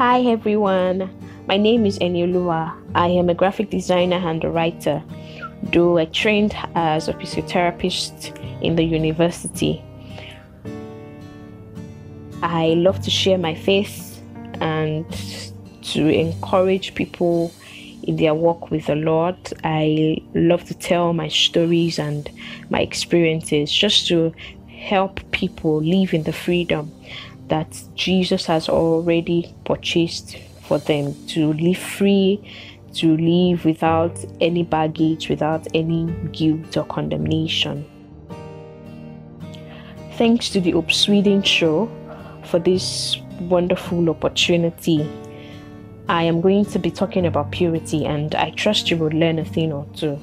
Hi everyone, my name is Eniolua. I am a graphic designer and a writer, though I trained as a physiotherapist in the university. I love to share my faith and to encourage people in their walk with the Lord. I love to tell my stories and my experiences just to help people live in the freedom that Jesus has already purchased for them to live free, to live without any baggage, without any guilt or condemnation. Thanks to the Hope Sweden show for this wonderful opportunity. I am going to be talking about purity, and I trust you will learn a thing or two.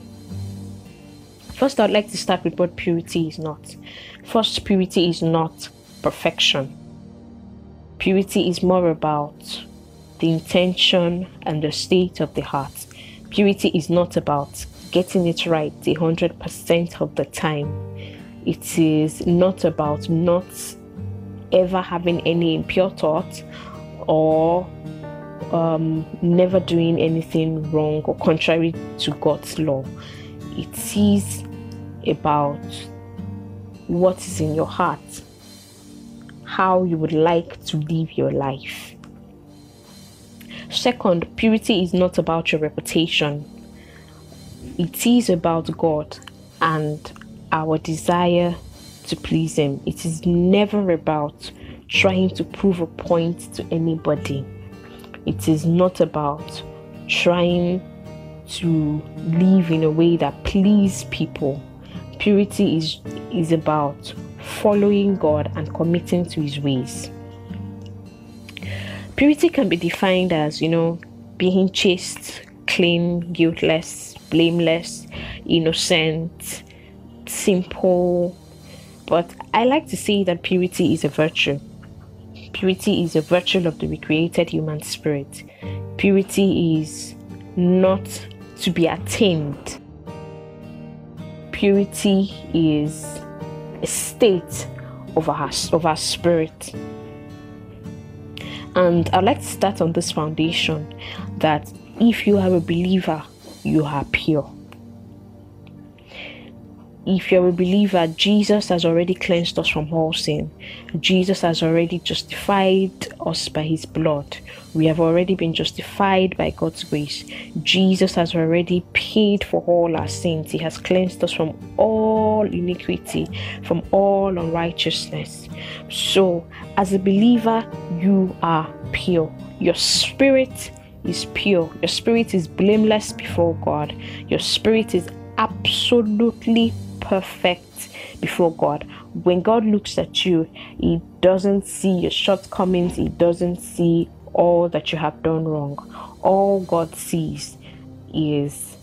First, I'd like to start with what purity is not. First, purity is not perfection. Purity is more about the intention and the state of the heart. Purity is not about getting it right the 100% of the time. It is not about not ever having any impure thought or um, never doing anything wrong or contrary to God's law. It is about what is in your heart how you would like to live your life. Second, purity is not about your reputation, it is about God and our desire to please Him. It is never about trying to prove a point to anybody. It is not about trying to live in a way that please people. Purity is is about following God and committing to his ways. Purity can be defined as, you know, being chaste, clean, guiltless, blameless, innocent, simple. But I like to say that purity is a virtue. Purity is a virtue of the recreated human spirit. Purity is not to be attained. Purity is a state of our, of our spirit. And I'd like to start on this foundation that if you are a believer, you are pure if you're a believer, Jesus has already cleansed us from all sin. Jesus has already justified us by his blood. We have already been justified by God's grace. Jesus has already paid for all our sins. He has cleansed us from all iniquity, from all unrighteousness. So, as a believer, you are pure. Your spirit is pure. Your spirit is blameless before God. Your spirit is absolutely perfect before God. When God looks at you, He doesn't see your shortcomings, He doesn't see all that you have done wrong. All God sees is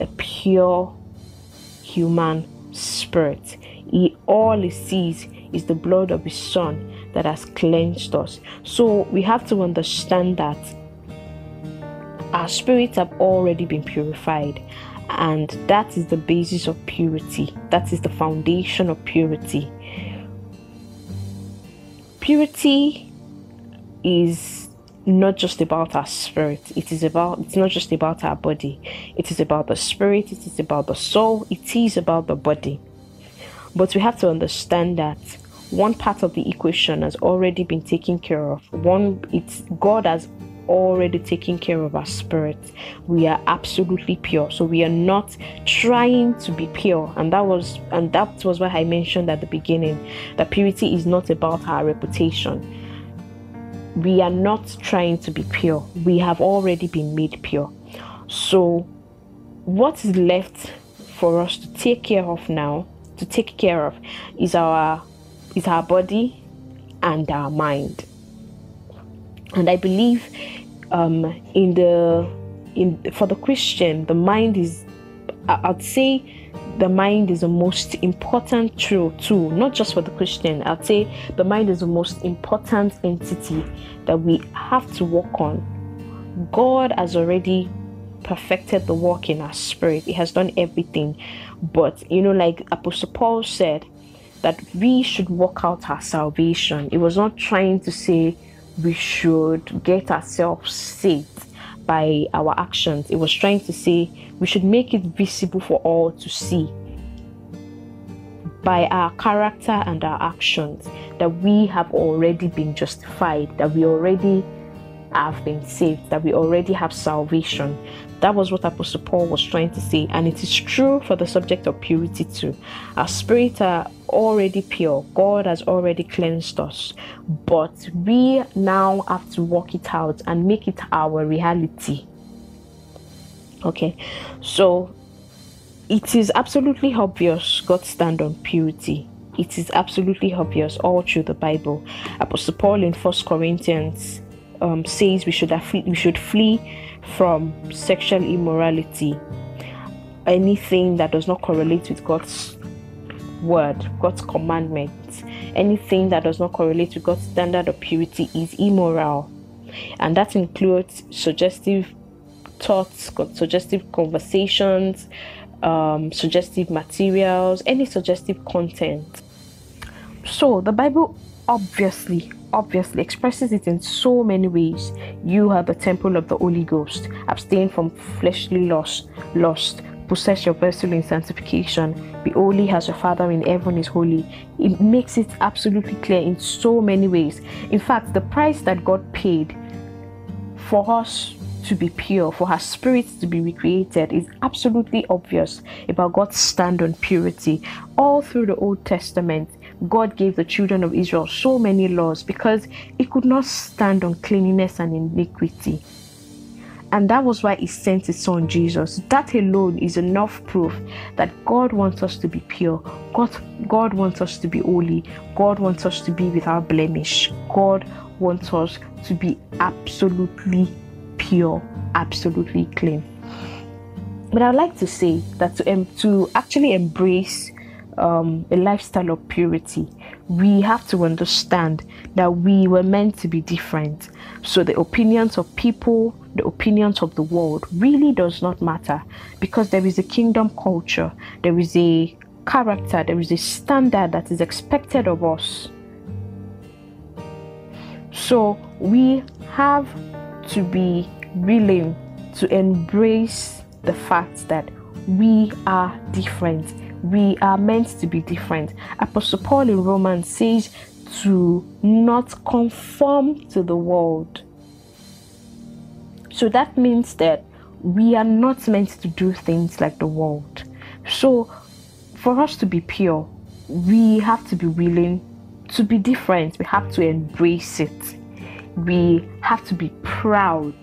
a pure human spirit. He all he sees is the blood of his son that has cleansed us. So we have to understand that our spirits have already been purified and that is the basis of purity. That is the foundation of purity. Purity is not just about our spirit. It is about it's not just about our body. It is about the spirit. It is about the soul. It is about the body. But we have to understand that one part of the equation has already been taken care of. One it's god has already taking care of our spirit. We are absolutely pure. So we are not trying to be pure. And that was and that was what I mentioned at the beginning. That purity is not about our reputation. We are not trying to be pure. We have already been made pure. So what is left for us to take care of now, to take care of is our is our body and our mind and I believe um, in the in for the Christian, the mind is I'd say the mind is the most important tool too, not just for the Christian. I'd say the mind is the most important entity that we have to work on. God has already perfected the work in our spirit. He has done everything. But you know, like Apostle Paul said, that we should work out our salvation. It was not trying to say we should get ourselves saved by our actions. It was trying to say we should make it visible for all to see by our character and our actions that we have already been justified, that we already have been saved, that we already have salvation. That was what Apostle Paul was trying to say, and it is true for the subject of purity too. Our spirits are already pure, God has already cleansed us, but we now have to work it out and make it our reality. Okay, so it is absolutely obvious God's stand on purity. It is absolutely obvious all through the Bible. Apostle Paul in First Corinthians um, says we should we should flee from sexual immorality, anything that does not correlate with God's word, God's commandments, anything that does not correlate with God's standard of purity is immoral, and that includes suggestive thoughts, suggestive conversations, um, suggestive materials, any suggestive content. So the Bible obviously obviously expresses it in so many ways. You are the temple of the Holy Ghost. Abstain from fleshly lust, lust. Possess your vessel in sanctification. Be holy as your Father in heaven is holy. It makes it absolutely clear in so many ways. In fact, the price that God paid for us to be pure, for her spirit to be recreated, is absolutely obvious about God's stand on purity. All through the Old Testament, God gave the children of Israel so many laws because He could not stand on cleanliness and iniquity. And that was why He sent His Son Jesus. That alone is enough proof that God wants us to be pure. God, God wants us to be holy. God wants us to be without blemish. God wants us to be absolutely pure, absolutely clean. But I'd like to say that to, um, to actually embrace um, a lifestyle of purity, we have to understand that we were meant to be different. So the opinions of people, the opinions of the world really does not matter because there is a kingdom culture, there is a character, there is a standard that is expected of us. So we have to be willing to embrace the fact that we are different. We are meant to be different. Apostle Paul in Romans says to not conform to the world. So that means that we are not meant to do things like the world. So for us to be pure, we have to be willing to be different. We have to embrace it we have to be proud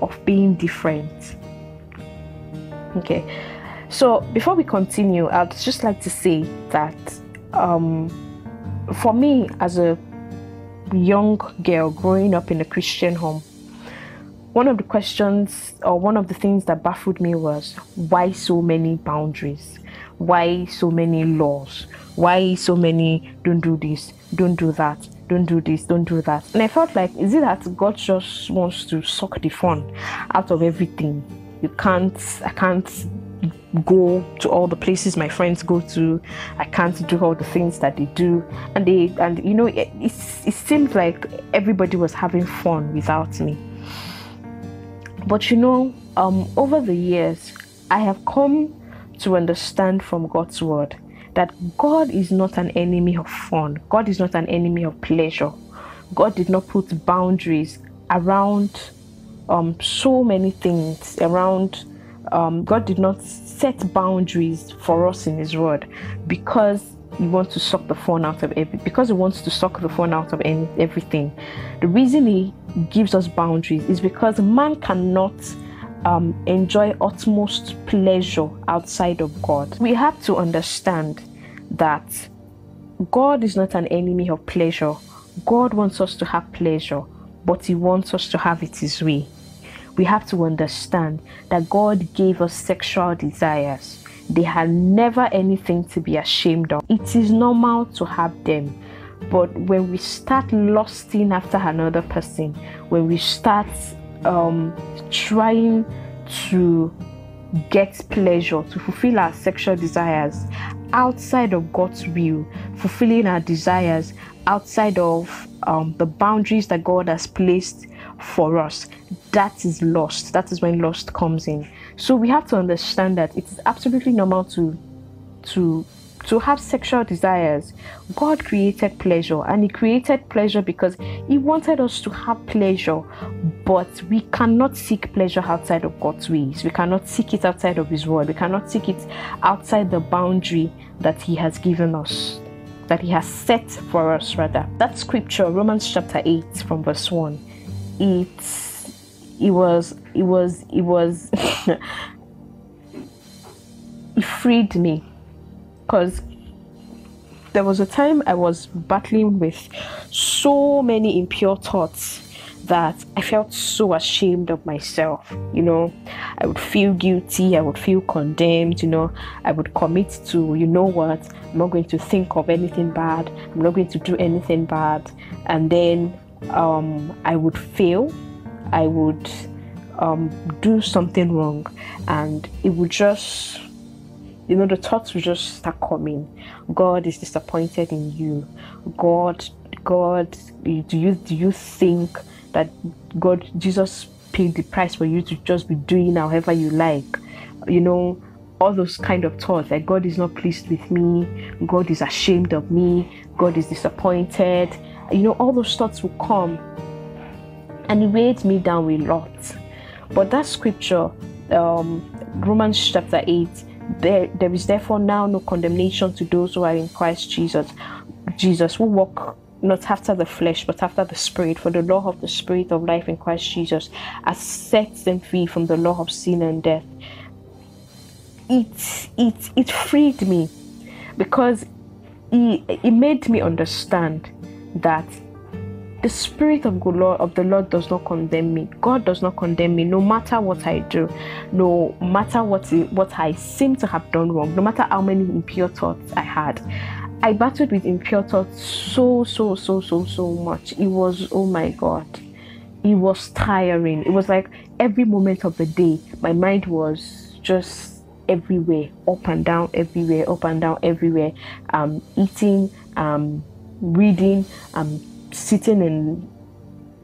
of being different. Okay, so before we continue, I'd just like to say that um, for me, as a young girl growing up in a Christian home, one of the questions or one of the things that baffled me was why so many boundaries? Why so many laws? Why so many don't do this, don't do that? don't do this, don't do that. And I felt like, is it that God just wants to suck the fun out of everything? You can't, I can't go to all the places my friends go to. I can't do all the things that they do. And they, and you know, it, it, it seemed like everybody was having fun without me. But you know, um, over the years, I have come to understand from God's word that God is not an enemy of fun, God is not an enemy of pleasure. God did not put boundaries around um, so many things, around um, God did not set boundaries for us in His Word because He wants to suck the fun out of every because He wants to suck the fun out of any, everything. The reason He gives us boundaries is because man cannot um, enjoy utmost pleasure outside of God. We have to understand that God is not an enemy of pleasure. God wants us to have pleasure, but He wants us to have it His way. We have to understand that God gave us sexual desires. They are never anything to be ashamed of. It is normal to have them. But when we start lusting after another person, when we start um, trying to get pleasure, to fulfill our sexual desires outside of God's will, fulfilling our desires outside of um, the boundaries that God has placed for us, that is lost. That is when lost comes in. So we have to understand that it is absolutely normal to to to have sexual desires. God created pleasure and He created pleasure because He wanted us to have pleasure, but we cannot seek pleasure outside of God's ways. We cannot seek it outside of His word. We cannot seek it outside the boundary that He has given us, that He has set for us, rather. That scripture, Romans chapter 8, from verse 1, it, it was, it was, it was, it freed me because there was a time I was battling with so many impure thoughts that I felt so ashamed of myself. You know, I would feel guilty, I would feel condemned, you know, I would commit to, you know what, I'm not going to think of anything bad, I'm not going to do anything bad. And then um, I would fail, I would um, do something wrong, and it would just you know the thoughts would just start coming. God is disappointed in you. God god do you do you think that god jesus paid the price for you to just be doing however you like? You know all those kind of thoughts like god is not pleased with me. God is ashamed of me. God is disappointed you know all those thoughts will come and it weighed me down a lot but that scripture um romans chapter 8 there, there is therefore now no condemnation to those who are in Christ Jesus. Jesus, will walk not after the flesh, but after the Spirit. For the law of the Spirit of life in Christ Jesus has set them free from the law of sin and death. It it it freed me because it, it made me understand that the spirit of good Lord of the Lord does not condemn me. God does not condemn me, no matter what I do, no matter what what I seem to have done wrong, no matter how many impure thoughts I had. I battled with impure thoughts so so so so so much. It was oh my God, it was tiring. It was like every moment of the day, my mind was just everywhere, up and down, everywhere, up and down, everywhere. Um, eating, um, reading, um sitting in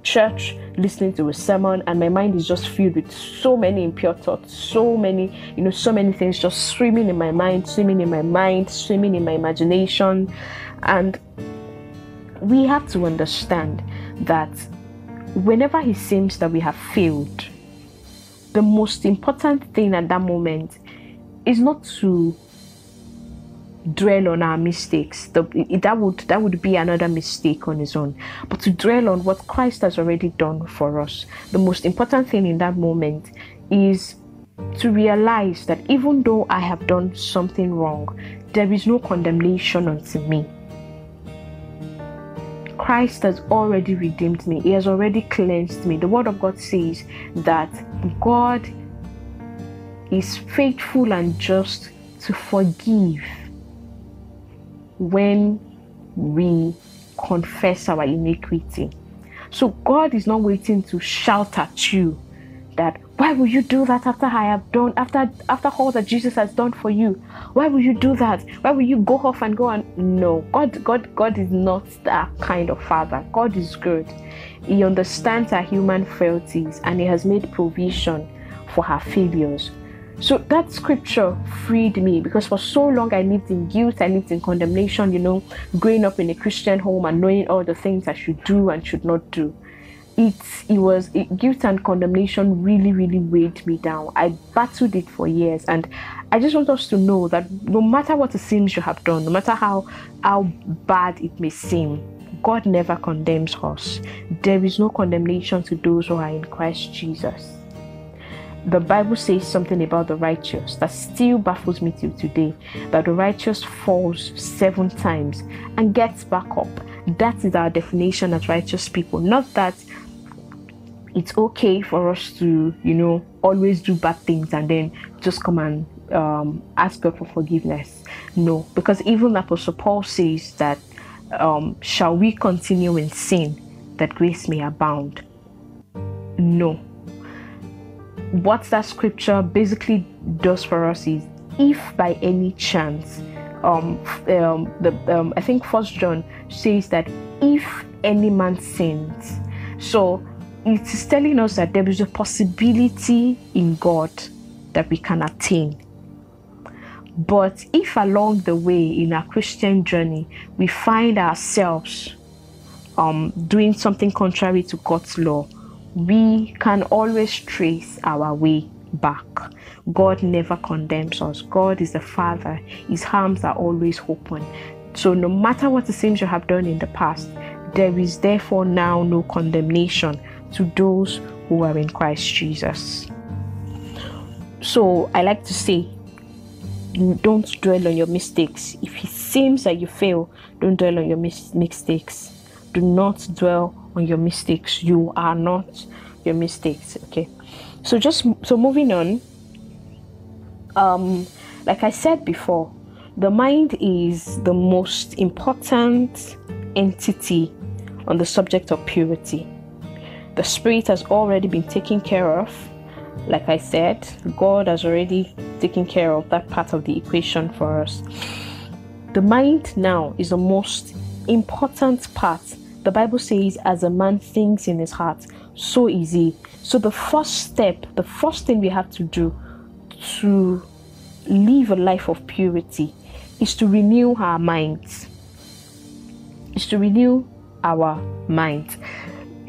church listening to a sermon and my mind is just filled with so many impure thoughts so many you know so many things just swimming in my mind swimming in my mind swimming in my imagination. And we have to understand that whenever it seems that we have failed the most important thing at that moment is not to dwell on our mistakes. The, that would that would be another mistake on its own. But to dwell on what Christ has already done for us, the most important thing in that moment is to realize that even though I have done something wrong, there is no condemnation unto me. Christ has already redeemed me. He has already cleansed me. The Word of God says that God is faithful and just to forgive when we confess our iniquity. So God is not waiting to shout at you that why will you do that after I have done after after all that Jesus has done for you? Why will you do that? Why will you go off and go and no God God God is not that kind of father. God is good. He understands our human frailties and he has made provision for our failures. So that scripture freed me because for so long I lived in guilt, I lived in condemnation, you know, growing up in a Christian home and knowing all the things I should do and should not do. It, it was it, guilt and condemnation really, really weighed me down. I battled it for years, and I just want us to know that no matter what it seems you have done, no matter how how bad it may seem, God never condemns us. There is no condemnation to those who are in Christ Jesus the Bible says something about the righteous that still baffles me till today that the righteous falls seven times and gets back up. That is our definition as righteous people. Not that it's okay for us to, you know, always do bad things and then just come and um, ask God for forgiveness. No, because even Apostle Paul says that, um, shall we continue in sin that grace may abound? No what that scripture basically does for us is if by any chance um, um, the um, I think First John says that if any man sins, so it is telling us that there is a possibility in God that we can attain. But if along the way in our Christian journey we find ourselves um, doing something contrary to God's law, we can always trace our way back. God never condemns us. God is the Father. His arms are always open. So, no matter what the sins you have done in the past, there is therefore now no condemnation to those who are in Christ Jesus. So, I like to say, don't dwell on your mistakes. If it seems that you fail, don't dwell on your mis- mistakes. Do not dwell on your mistakes. You are not your mistakes. Okay. So just so moving on. Um, like I said before, the mind is the most important entity on the subject of purity. The spirit has already been taken care of. Like I said, God has already taken care of that part of the equation for us. The mind now is the most important part. The Bible says, as a man thinks in his heart, so easy. So, the first step, the first thing we have to do to live a life of purity is to renew our minds. Is to renew our minds.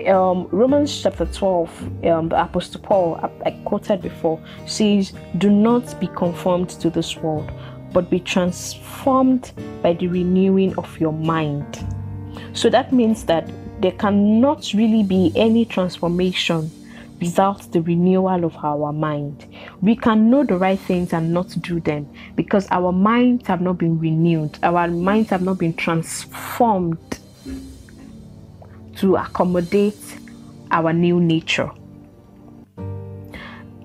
Um, Romans chapter 12, um, the Apostle Paul, I, I quoted before, says, Do not be conformed to this world, but be transformed by the renewing of your mind. So that means that there cannot really be any transformation without the renewal of our mind. We can know the right things and not do them because our minds have not been renewed, our minds have not been transformed to accommodate our new nature.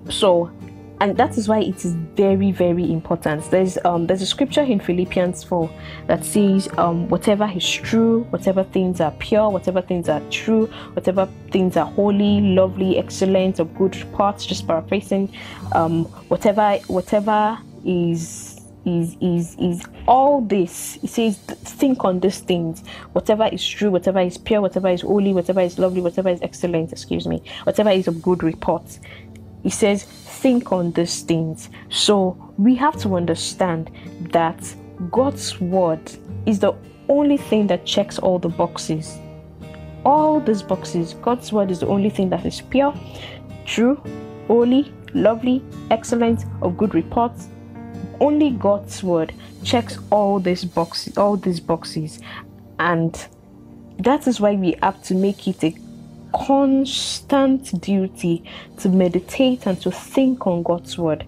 So, and that is why it is very very important. There's um there's a scripture in philippians 4 that says um whatever is true whatever things are pure whatever things are true whatever things are holy lovely excellent of good reports just paraphrasing um whatever whatever is is is is all this it says think on these things. Whatever is true whatever is pure whatever is holy whatever is lovely whatever is excellent excuse me whatever is of good report he says, think on these things. So we have to understand that God's word is the only thing that checks all the boxes. All these boxes, God's word is the only thing that is pure, true, holy, lovely, excellent, of good reports. Only God's word checks all these boxes, all these boxes, and that is why we have to make it a constant duty to meditate and to think on God's word.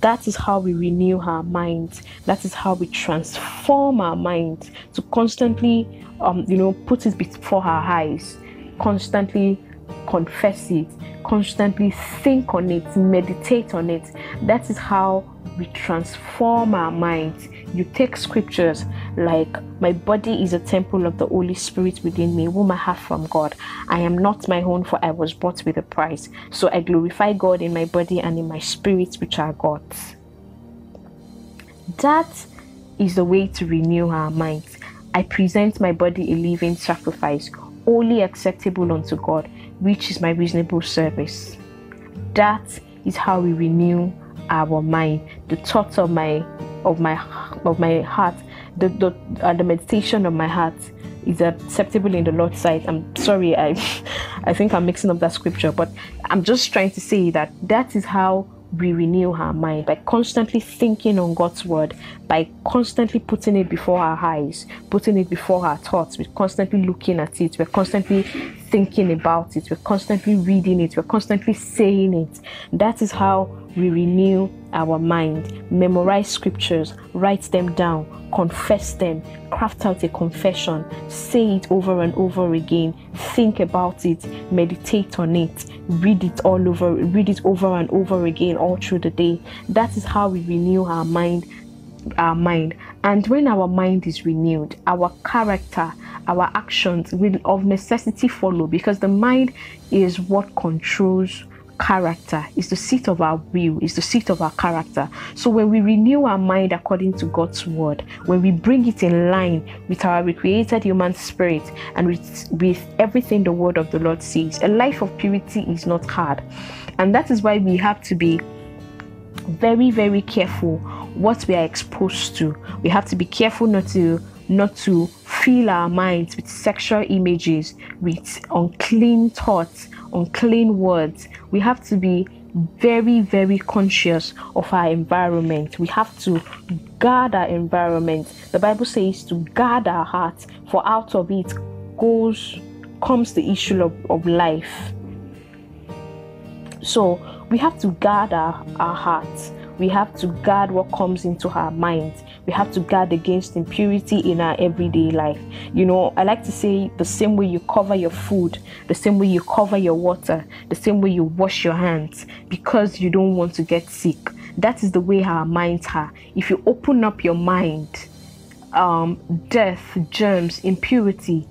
That is how we renew our minds. That is how we transform our minds to constantly, um, you know, put it before our eyes, constantly confess it, constantly think on it, meditate on it. That is how we transform our minds you take scriptures like, My body is a temple of the Holy Spirit within me, whom I have from God. I am not my own, for I was bought with a price. So I glorify God in my body and in my spirit, which are God's. That is the way to renew our minds. I present my body a living sacrifice, wholly acceptable unto God, which is my reasonable service. That is how we renew our mind. The thoughts of my of my of my heart, the the, uh, the meditation of my heart is acceptable in the Lord's sight. I'm sorry, I I think I'm mixing up that scripture, but I'm just trying to say that that is how we renew our mind by constantly thinking on God's word, by constantly putting it before our eyes, putting it before our thoughts. We're constantly looking at it, we're constantly thinking about it, we're constantly reading it, we're constantly saying it. That is how we renew our mind, memorize scriptures, write them down, confess them, craft out a confession, say it over and over again, think about it, meditate on it, read it all over, read it over and over again all through the day. That is how we renew our mind our mind and when our mind is renewed our character our actions will of necessity follow because the mind is what controls character, is the seat of our will, is the seat of our character. So when we renew our mind according to God's word, when we bring it in line with our recreated human spirit and with, with everything the word of the Lord says, a life of purity is not hard. And that is why we have to be very, very careful what we are exposed to. We have to be careful not to not to fill our minds with sexual images, with unclean thoughts, unclean words. We have to be very, very conscious of our environment. We have to guard our environment. The Bible says to guard our heart, for out of it goes comes the issue of, of life. So we have to guard our, our hearts. We have to guard what comes into our minds. We have to guard against impurity in our everyday life. You know, I like to say the same way you cover your food, the same way you cover your water, the same way you wash your hands because you don't want to get sick. That is the way our minds are. If you open up your mind, um, death, germs, impurity,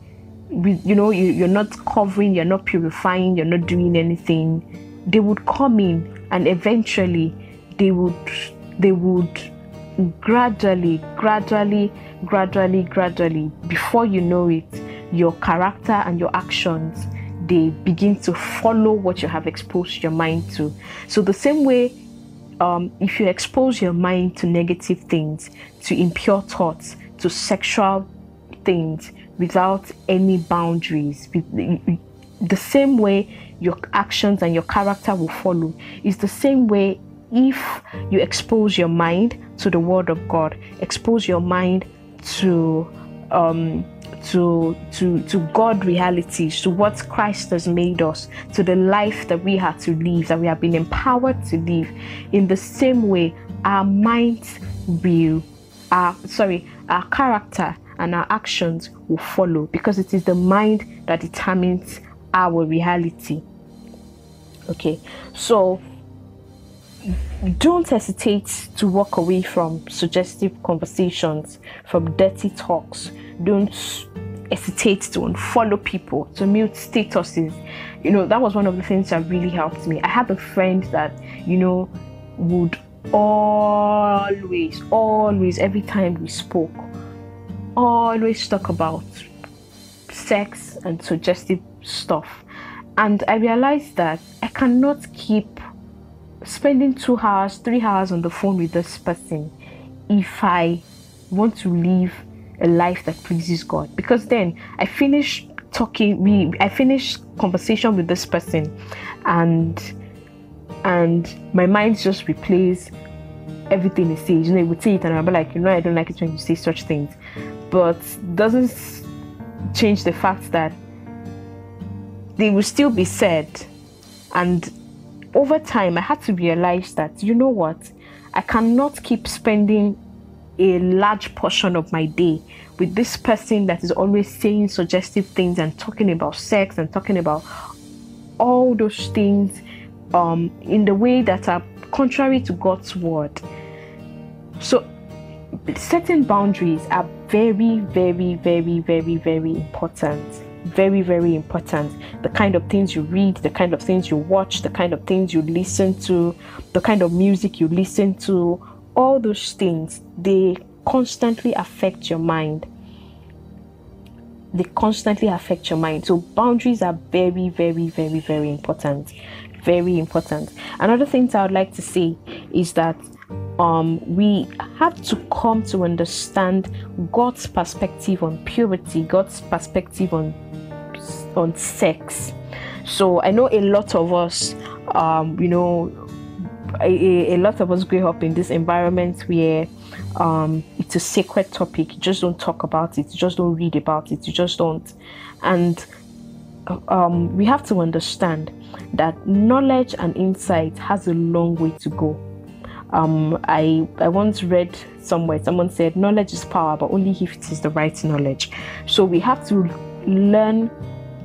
you know, you, you're not covering, you're not purifying, you're not doing anything, they would come in and eventually they would they would gradually gradually gradually gradually before you know it your character and your actions they begin to follow what you have exposed your mind to. So the same way um, if you expose your mind to negative things to impure thoughts to sexual things without any boundaries the same way your actions and your character will follow is the same way if you expose your mind to the Word of God, expose your mind to um, to to to God realities, to what Christ has made us, to the life that we have to live, that we have been empowered to live. In the same way, our minds will, our sorry, our character and our actions will follow because it is the mind that determines our reality. Okay, so don't hesitate to walk away from suggestive conversations, from dirty talks. Don't hesitate to unfollow people, to mute statuses. You know, that was one of the things that really helped me. I had a friend that, you know, would always, always, every time we spoke, always talk about sex and suggestive stuff. And I realized that I cannot keep spending two hours, three hours on the phone with this person if I want to live a life that pleases God. Because then I finish talking, we I finish conversation with this person and and my mind just replays everything he says. You know, he would say it and I'll be like, you know, I don't like it when you say such things. But doesn't change the fact that they will still be said and over time, I had to realize that, you know what, I cannot keep spending a large portion of my day with this person that is always saying suggestive things and talking about sex and talking about all those things um, in the way that are contrary to God's word. So, setting boundaries are very, very, very, very, very important very, very important. The kind of things you read, the kind of things you watch, the kind of things you listen to, the kind of music you listen to, all those things, they constantly affect your mind. They constantly affect your mind. So, boundaries are very, very, very, very important. Very important. Another thing I would like to say is that um, we have to come to understand God's perspective on purity, God's perspective on on sex. So I know a lot of us, um, you know, a, a, lot of us grew up in this environment where um, it's a sacred topic. You just don't talk about it. You just don't read about it. You just don't. And um, we have to understand that knowledge and insight has a long way to go. Um, I I once read somewhere someone said knowledge is power, but only if it is the right knowledge. So we have to learn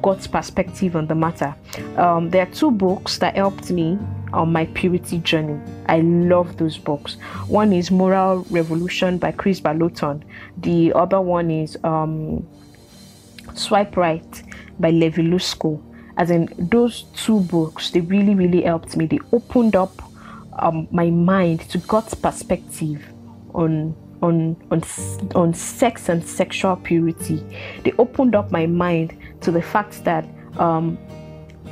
God's perspective on the matter. Um, there are two books that helped me on my purity journey. I love those books. One is Moral Revolution by Kris Vallotton. The other one is um, Swipe Right by Levi Lusko. as in those two books they really really helped me they opened up um, my mind to god's perspective on on on on sex and sexual purity they opened up my mind to the fact that um,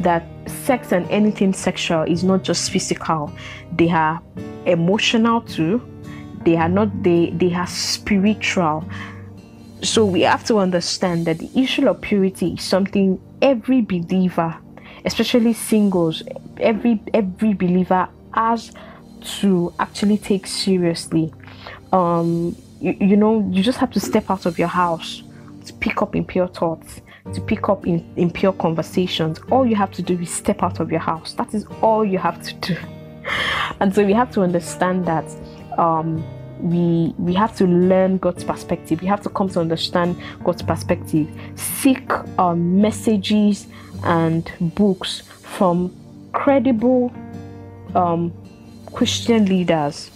that sex and anything sexual is not just physical. They are emotional too. They are not they they are spiritual. So we have to understand that the issue of purity is something every believer especially singles every every believer has to actually take seriously. Um you, you know you just have to step out of your house to pick up impure thoughts to pick up in impure conversations all you have to do is step out of your house that is all you have to do and so we have to understand that um we we have to learn God's perspective. We have to come to understand God's perspective. Seek um, messages and books from credible um, Christian leaders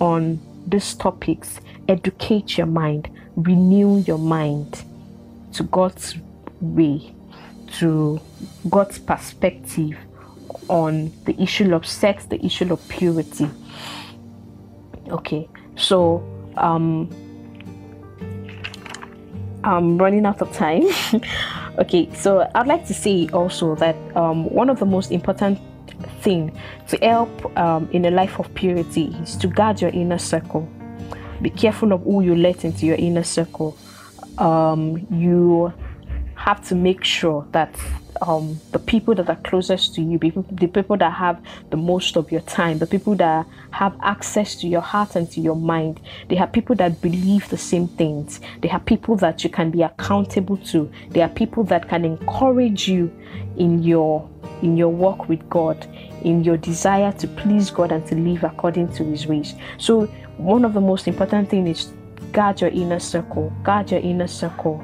on these topics. Educate your mind, renew your mind to God's way, to God's perspective on the issue of sex, the issue of purity. Okay, so um, I'm running out of time. okay, so I'd like to say also that um, one of the most important thing to help um, in a life of purity is to guard your inner circle. Be careful of who you let into your inner circle. Um, you have to make sure that um, the people that are closest to you, the people that have the most of your time, the people that have access to your heart and to your mind, they are people that believe the same things. They are people that you can be accountable to. They are people that can encourage you in your in your walk with God, in your desire to please God and to live according to His ways. So, one of the most important things is guard your inner circle. Guard your inner circle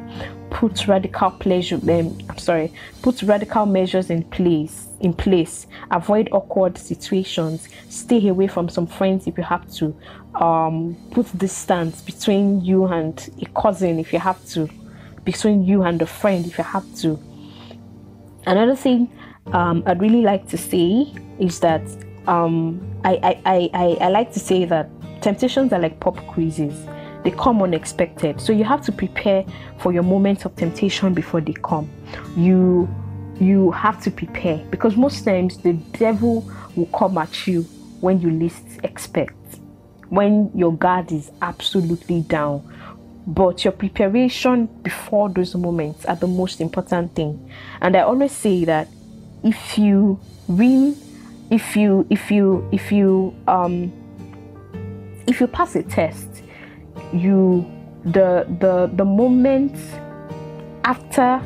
put radical pleasure um, I'm sorry, put radical measures in place in place. Avoid awkward situations. Stay away from some friends if you have to. Um, put distance between you and a cousin if you have to. Between you and a friend if you have to. Another thing um, I'd really like to say is that um, I, I, I, I like to say that temptations are like pop quizzes they come unexpected. So you have to prepare for your moments of temptation before they come. You you have to prepare because most times the devil will come at you when you least expect, when your guard is absolutely down. But your preparation before those moments are the most important thing. And I always say that if you win, if you if you if you um if you pass a test you the the the moment after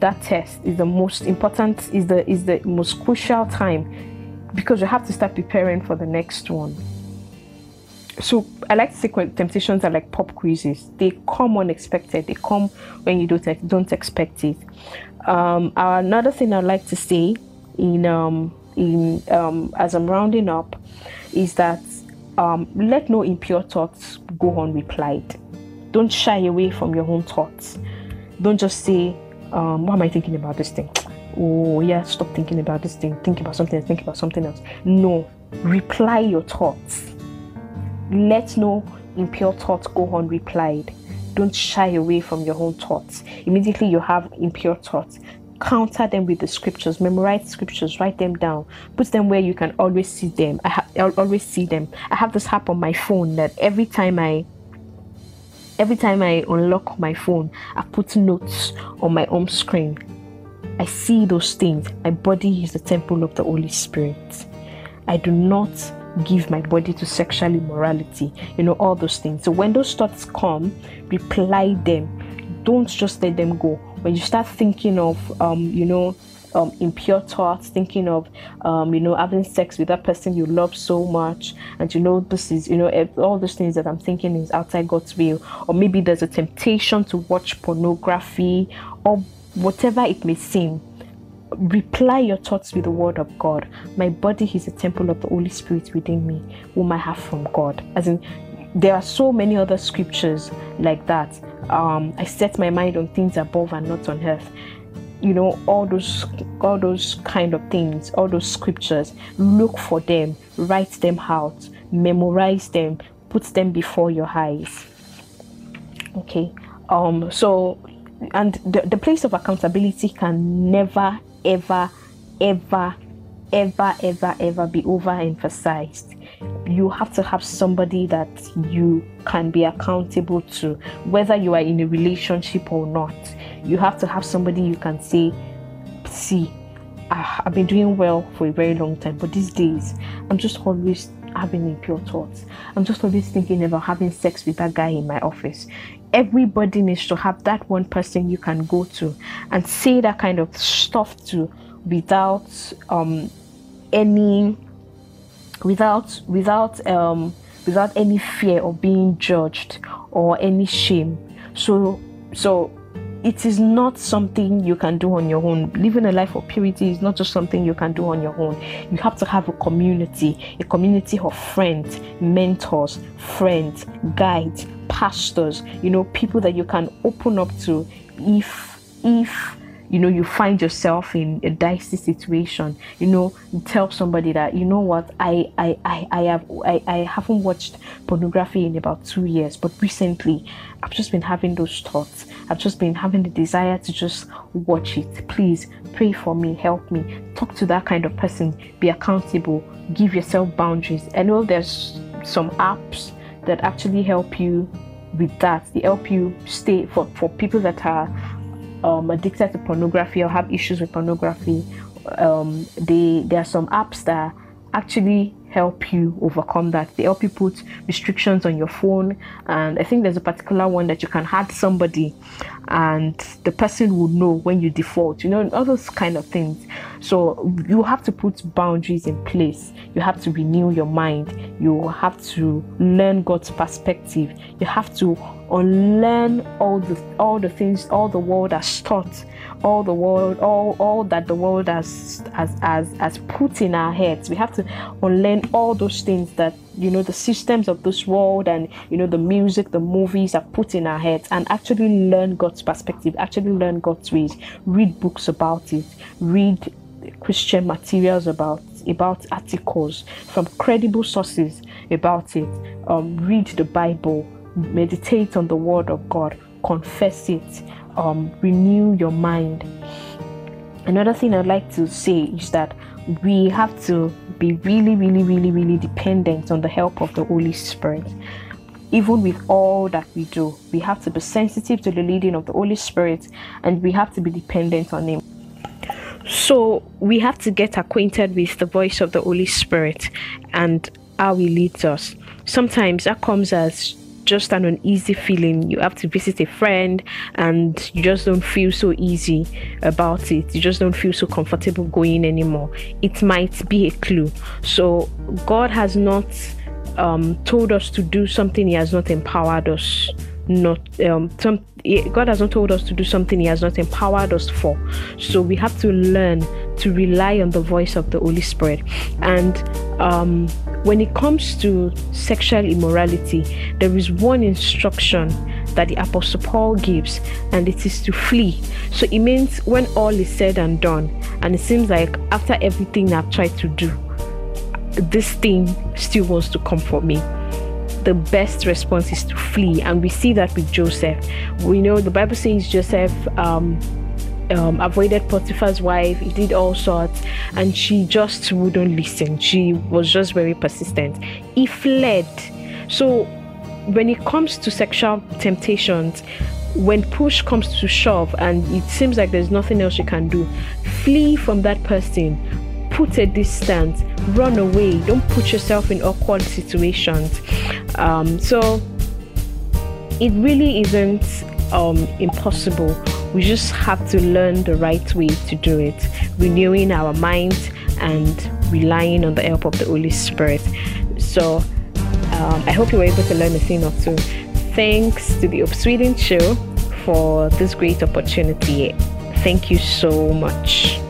that test is the most important is the is the most crucial time because you have to start preparing for the next one. So i like to say temptations are like pop quizzes. They come unexpected. They come when you don't don't expect it. Um, another thing i'd like to say in um in um as i'm rounding up is that um, let no impure thoughts go unreplied. Don't shy away from your own thoughts. Don't just say, um, What am I thinking about this thing? Oh, yeah, stop thinking about this thing. Think about something. Think about something else. No, reply your thoughts. Let no impure thoughts go unreplied. Don't shy away from your own thoughts. Immediately you have impure thoughts, counter them with the scriptures memorize scriptures write them down put them where you can always see them. I ha- I'll always see them. I have this app on my phone that every time i every time i unlock my phone i put notes on my home screen. I see those things. My body is the temple of the holy spirit. I do not give my body to sexual immorality you know all those things. So when those thoughts come reply them don't just let them go when you start thinking of, um, you know, um, impure thoughts, thinking of, um, you know, having sex with that person you love so much, and you know, this is, you know, all those things that I'm thinking is outside God's will, or maybe there's a temptation to watch pornography, or whatever it may seem. Reply your thoughts with the word of God. My body is a temple of the Holy Spirit within me, whom I have from God. As in, there are so many other scriptures like that. Um, I set my mind on things above and not on earth. you know all those all those kind of things all those scriptures look for them write them out memorize them put them before your eyes. Okay. Um so and the, the place of accountability can never ever ever ever ever ever be overemphasized. You have to have somebody that you can be accountable to whether you are in a relationship or not. You have to have somebody you can say see i've been doing well for a very long time but these days i'm just always having impure thoughts i'm just always thinking about having sex with that guy in my office. Everybody needs to have that one person you can go to and say that kind of stuff to without um any without without um without any fear of being judged or any shame so so it is not something you can do on your own. Living a life of purity is not just something you can do on your own. You have to have a community, a community of friends, mentors, friends, guides, pastors, you know, people that you can open up to if if you know you find yourself in a dicey situation you know tell somebody that you know what? I i i, I have I, I haven't watched pornography in about two years but recently i've just been having those thoughts. I've just been having the desire to just watch it. Please pray for me help me. Talk to that kind of person. Be accountable. Give yourself boundaries. I know there's some apps that actually help you with that. They help you stay for for people that are um, addicted to pornography or have issues with pornography, um, they there are some apps that actually help you overcome that. They help you put restrictions on your phone, and I think there's a particular one that you can add somebody, and the person will know when you default. You know, all those kind of things. So you have to put boundaries in place. You have to renew your mind. You have to learn God's perspective. You have to unlearn all the all the things all the world has taught all the world all all that the world has has has, has put in our heads. We have to unlearn all those things that you know the systems of this world and you know the music the movies have put in our heads and actually learn god's perspective actually learn god's ways. Read books about it. Read christian materials about about articles from credible sources about it. Um, read the bible. Meditate on the word of God, confess it, um, renew your mind. Another thing I'd like to say is that we have to be really, really, really, really dependent on the help of the Holy Spirit. Even with all that we do, we have to be sensitive to the leading of the Holy Spirit and we have to be dependent on Him. So, we have to get acquainted with the voice of the Holy Spirit and how He leads us. Sometimes that comes as just an uneasy feeling. You have to visit a friend and you just don't feel so easy about it. You just don't feel so comfortable going anymore. It might be a clue. So, God has not um, told us to do something, He has not empowered us. Not um, some God has not told us to do something He has not empowered us for. So we have to learn to rely on the voice of the Holy Spirit. And um, when it comes to sexual immorality, there is one instruction that the Apostle Paul gives, and it is to flee. So it means when all is said and done, and it seems like after everything I've tried to do, this thing still wants to come for me the best response is to flee and we see that with joseph we know the bible says joseph um, um, avoided Potiphar's wife, he did all sorts, and she just wouldn't listen. She was just very persistent. He fled. So, when it comes to sexual temptations, when push comes to shove and it seems like there's nothing else you can do, flee from that person, put a distance, run away, don't put yourself in awkward situations. Um, so, it really isn't um, impossible we just have to learn the right way to do it, renewing our minds and relying on the help of the Holy Spirit. So, um, I hope you were able to learn a thing or two. Thanks to the Up Sweden show for this great opportunity. Thank you so much.